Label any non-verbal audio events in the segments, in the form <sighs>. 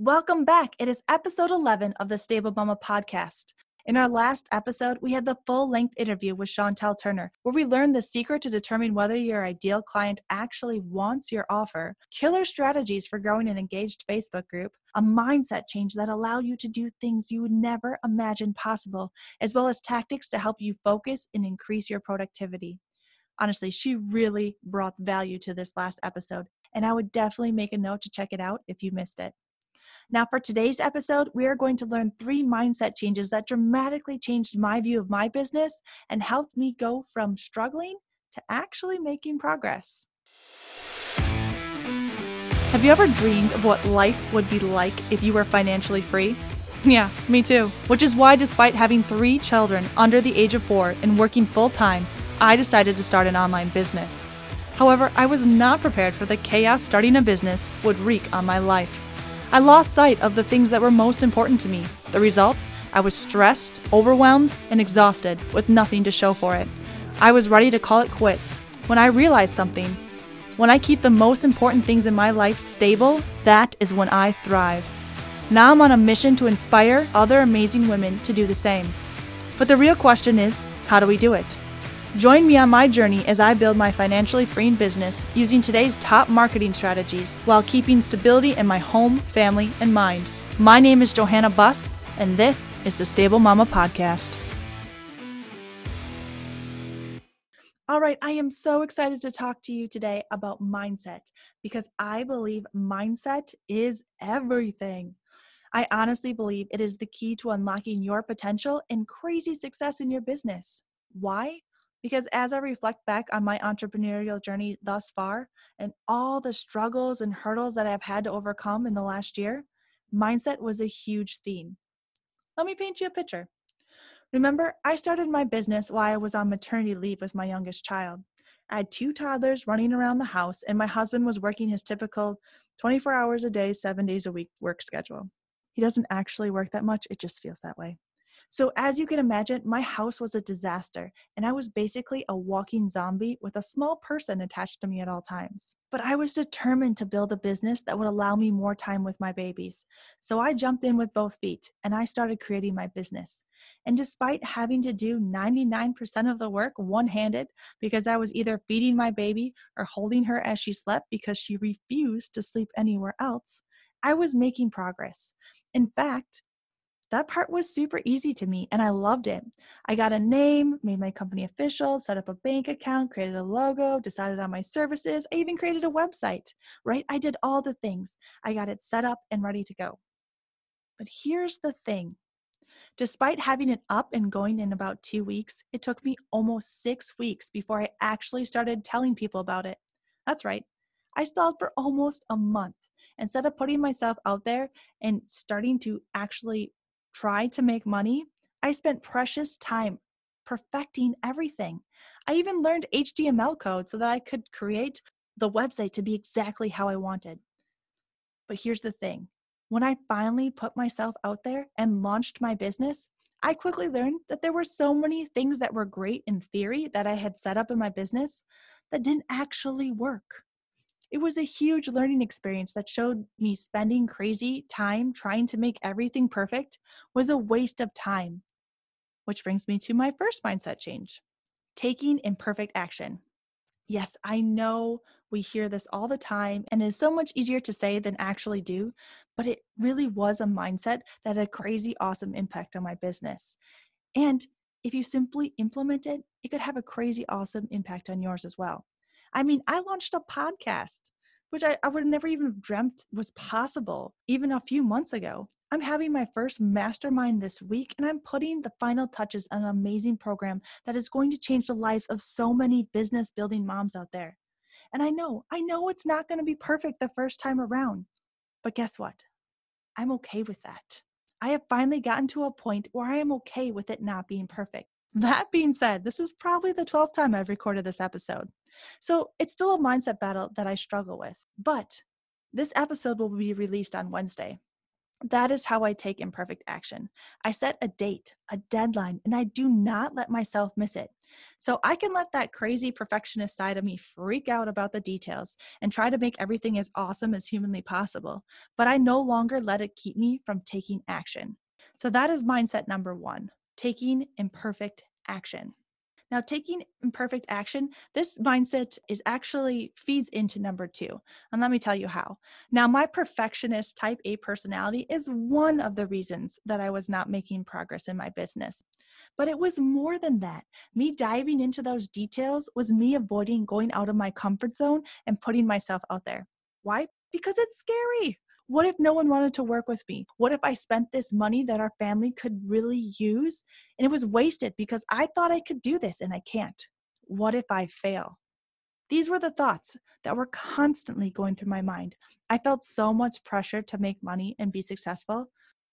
Welcome back. It is episode 11 of the Stable Mama podcast. In our last episode, we had the full length interview with Chantel Turner, where we learned the secret to determine whether your ideal client actually wants your offer, killer strategies for growing an engaged Facebook group, a mindset change that allow you to do things you would never imagine possible, as well as tactics to help you focus and increase your productivity. Honestly, she really brought value to this last episode, and I would definitely make a note to check it out if you missed it. Now, for today's episode, we are going to learn three mindset changes that dramatically changed my view of my business and helped me go from struggling to actually making progress. Have you ever dreamed of what life would be like if you were financially free? Yeah, me too. Which is why, despite having three children under the age of four and working full time, I decided to start an online business. However, I was not prepared for the chaos starting a business would wreak on my life. I lost sight of the things that were most important to me. The result? I was stressed, overwhelmed, and exhausted with nothing to show for it. I was ready to call it quits when I realized something. When I keep the most important things in my life stable, that is when I thrive. Now I'm on a mission to inspire other amazing women to do the same. But the real question is how do we do it? Join me on my journey as I build my financially freeing business using today's top marketing strategies while keeping stability in my home, family, and mind. My name is Johanna Buss, and this is the Stable Mama Podcast. All right, I am so excited to talk to you today about mindset because I believe mindset is everything. I honestly believe it is the key to unlocking your potential and crazy success in your business. Why? Because as I reflect back on my entrepreneurial journey thus far and all the struggles and hurdles that I've had to overcome in the last year, mindset was a huge theme. Let me paint you a picture. Remember, I started my business while I was on maternity leave with my youngest child. I had two toddlers running around the house, and my husband was working his typical 24 hours a day, seven days a week work schedule. He doesn't actually work that much, it just feels that way. So, as you can imagine, my house was a disaster, and I was basically a walking zombie with a small person attached to me at all times. But I was determined to build a business that would allow me more time with my babies. So, I jumped in with both feet and I started creating my business. And despite having to do 99% of the work one handed because I was either feeding my baby or holding her as she slept because she refused to sleep anywhere else, I was making progress. In fact, that part was super easy to me and I loved it. I got a name, made my company official, set up a bank account, created a logo, decided on my services. I even created a website, right? I did all the things. I got it set up and ready to go. But here's the thing despite having it up and going in about two weeks, it took me almost six weeks before I actually started telling people about it. That's right. I stalled for almost a month. Instead of putting myself out there and starting to actually tried to make money, I spent precious time perfecting everything. I even learned HTML code so that I could create the website to be exactly how I wanted. But here's the thing when I finally put myself out there and launched my business, I quickly learned that there were so many things that were great in theory that I had set up in my business that didn't actually work. It was a huge learning experience that showed me spending crazy time trying to make everything perfect was a waste of time. Which brings me to my first mindset change taking imperfect action. Yes, I know we hear this all the time, and it is so much easier to say than actually do, but it really was a mindset that had a crazy awesome impact on my business. And if you simply implement it, it could have a crazy awesome impact on yours as well. I mean, I launched a podcast, which I, I would have never even dreamt was possible even a few months ago. I'm having my first mastermind this week, and I'm putting the final touches on an amazing program that is going to change the lives of so many business building moms out there. And I know, I know it's not going to be perfect the first time around. But guess what? I'm okay with that. I have finally gotten to a point where I am okay with it not being perfect. That being said, this is probably the 12th time I've recorded this episode. So it's still a mindset battle that I struggle with. But this episode will be released on Wednesday. That is how I take imperfect action. I set a date, a deadline, and I do not let myself miss it. So I can let that crazy perfectionist side of me freak out about the details and try to make everything as awesome as humanly possible, but I no longer let it keep me from taking action. So that is mindset number one taking imperfect action. Now, taking imperfect action, this mindset is actually feeds into number two. And let me tell you how. Now, my perfectionist type A personality is one of the reasons that I was not making progress in my business. But it was more than that. Me diving into those details was me avoiding going out of my comfort zone and putting myself out there. Why? Because it's scary. What if no one wanted to work with me? What if I spent this money that our family could really use and it was wasted because I thought I could do this and I can't? What if I fail? These were the thoughts that were constantly going through my mind. I felt so much pressure to make money and be successful,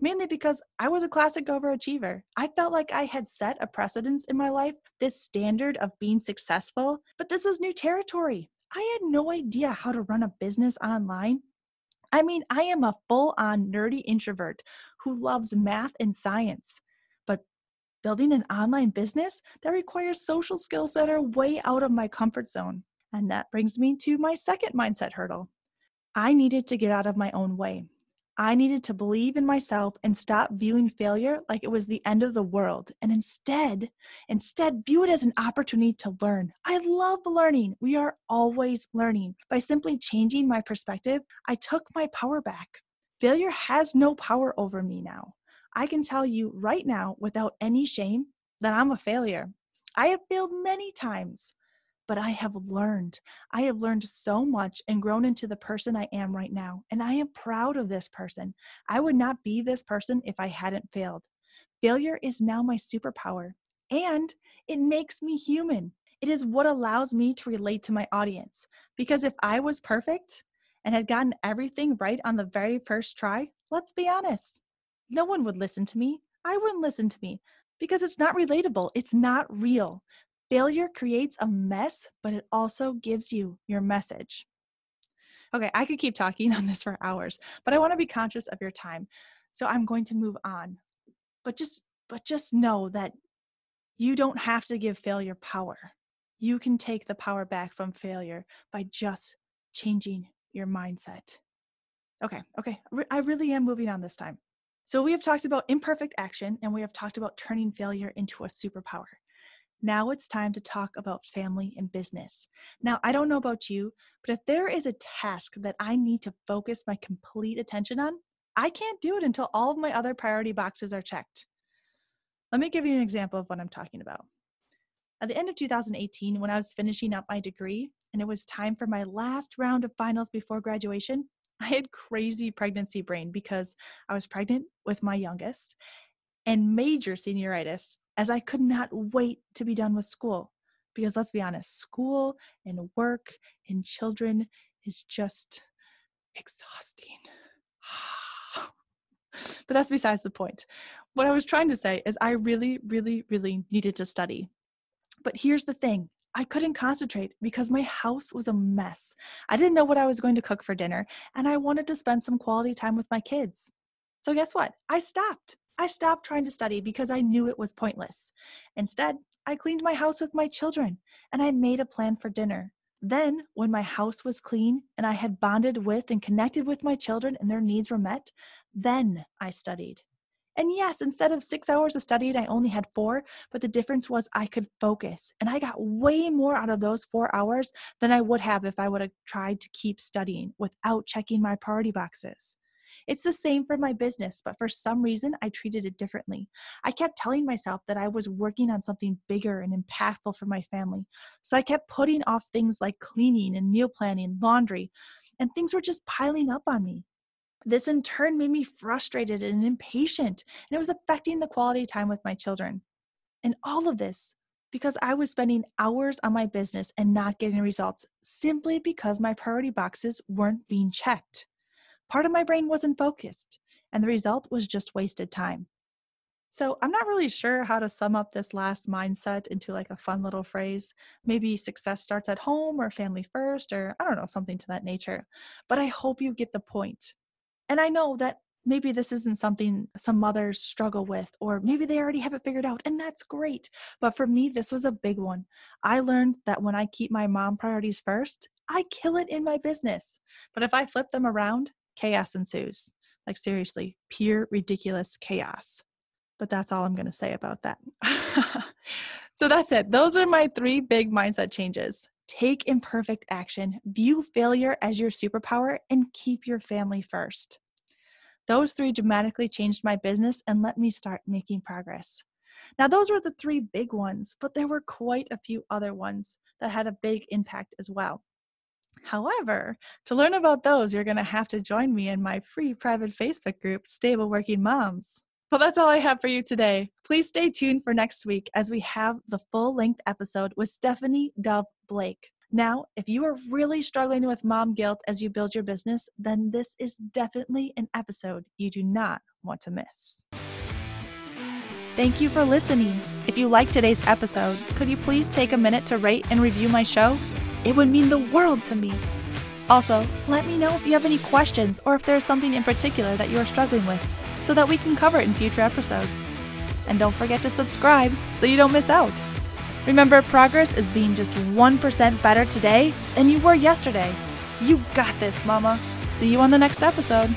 mainly because I was a classic overachiever. I felt like I had set a precedence in my life, this standard of being successful, but this was new territory. I had no idea how to run a business online I mean, I am a full on nerdy introvert who loves math and science. But building an online business that requires social skills that are way out of my comfort zone. And that brings me to my second mindset hurdle. I needed to get out of my own way. I needed to believe in myself and stop viewing failure like it was the end of the world and instead instead view it as an opportunity to learn. I love learning. We are always learning. By simply changing my perspective, I took my power back. Failure has no power over me now. I can tell you right now without any shame that I'm a failure. I have failed many times but I have learned. I have learned so much and grown into the person I am right now. And I am proud of this person. I would not be this person if I hadn't failed. Failure is now my superpower, and it makes me human. It is what allows me to relate to my audience. Because if I was perfect and had gotten everything right on the very first try, let's be honest, no one would listen to me. I wouldn't listen to me because it's not relatable. It's not real. Failure creates a mess, but it also gives you your message. Okay, I could keep talking <laughs> on this for hours, but I want to be conscious of your time. So I'm going to move on. But just but just know that you don't have to give failure power. You can take the power back from failure by just changing your mindset. Okay, okay. I really am moving on this time. So we have talked about imperfect action and we have talked about turning failure into a superpower. Now it's time to talk about family and business. Now, I don't know about you, but if there is a task that I need to focus my complete attention on, I can't do it until all of my other priority boxes are checked. Let me give you an example of what I'm talking about. At the end of 2018, when I was finishing up my degree and it was time for my last round of finals before graduation, I had crazy pregnancy brain because I was pregnant with my youngest and major senioritis as I could not wait to be done with school. Because let's be honest, school and work and children is just exhausting. <sighs> but that's besides the point. What I was trying to say is, I really, really, really needed to study. But here's the thing I couldn't concentrate because my house was a mess. I didn't know what I was going to cook for dinner, and I wanted to spend some quality time with my kids. So, guess what? I stopped. I stopped trying to study because I knew it was pointless. Instead, I cleaned my house with my children and I made a plan for dinner. Then, when my house was clean and I had bonded with and connected with my children and their needs were met, then I studied. And yes, instead of six hours of studying, I only had four, but the difference was I could focus. And I got way more out of those four hours than I would have if I would have tried to keep studying without checking my priority boxes. It's the same for my business, but for some reason, I treated it differently. I kept telling myself that I was working on something bigger and impactful for my family. So I kept putting off things like cleaning and meal planning, laundry, and things were just piling up on me. This in turn made me frustrated and impatient, and it was affecting the quality time with my children. And all of this because I was spending hours on my business and not getting results simply because my priority boxes weren't being checked. Part of my brain wasn't focused, and the result was just wasted time. So, I'm not really sure how to sum up this last mindset into like a fun little phrase. Maybe success starts at home or family first, or I don't know, something to that nature. But I hope you get the point. And I know that maybe this isn't something some mothers struggle with, or maybe they already have it figured out, and that's great. But for me, this was a big one. I learned that when I keep my mom priorities first, I kill it in my business. But if I flip them around, chaos ensues. Like, seriously, pure ridiculous chaos. But that's all I'm going to say about that. <laughs> so that's it. Those are my three big mindset changes. Take imperfect action, view failure as your superpower, and keep your family first. Those three dramatically changed my business and let me start making progress. Now, those were the three big ones, but there were quite a few other ones that had a big impact as well. However, to learn about those, you're going to have to join me in my free private Facebook group, Stable Working Moms. Well, that's all I have for you today. Please stay tuned for next week as we have the full length episode with Stephanie Dove Blake. Now, if you are really struggling with mom guilt as you build your business, then this is definitely an episode you do not want to miss. Thank you for listening. If you liked today's episode, could you please take a minute to rate and review my show? It would mean the world to me. Also, let me know if you have any questions or if there's something in particular that you are struggling with so that we can cover it in future episodes. And don't forget to subscribe so you don't miss out. Remember, progress is being just 1% better today than you were yesterday. You got this, Mama. See you on the next episode.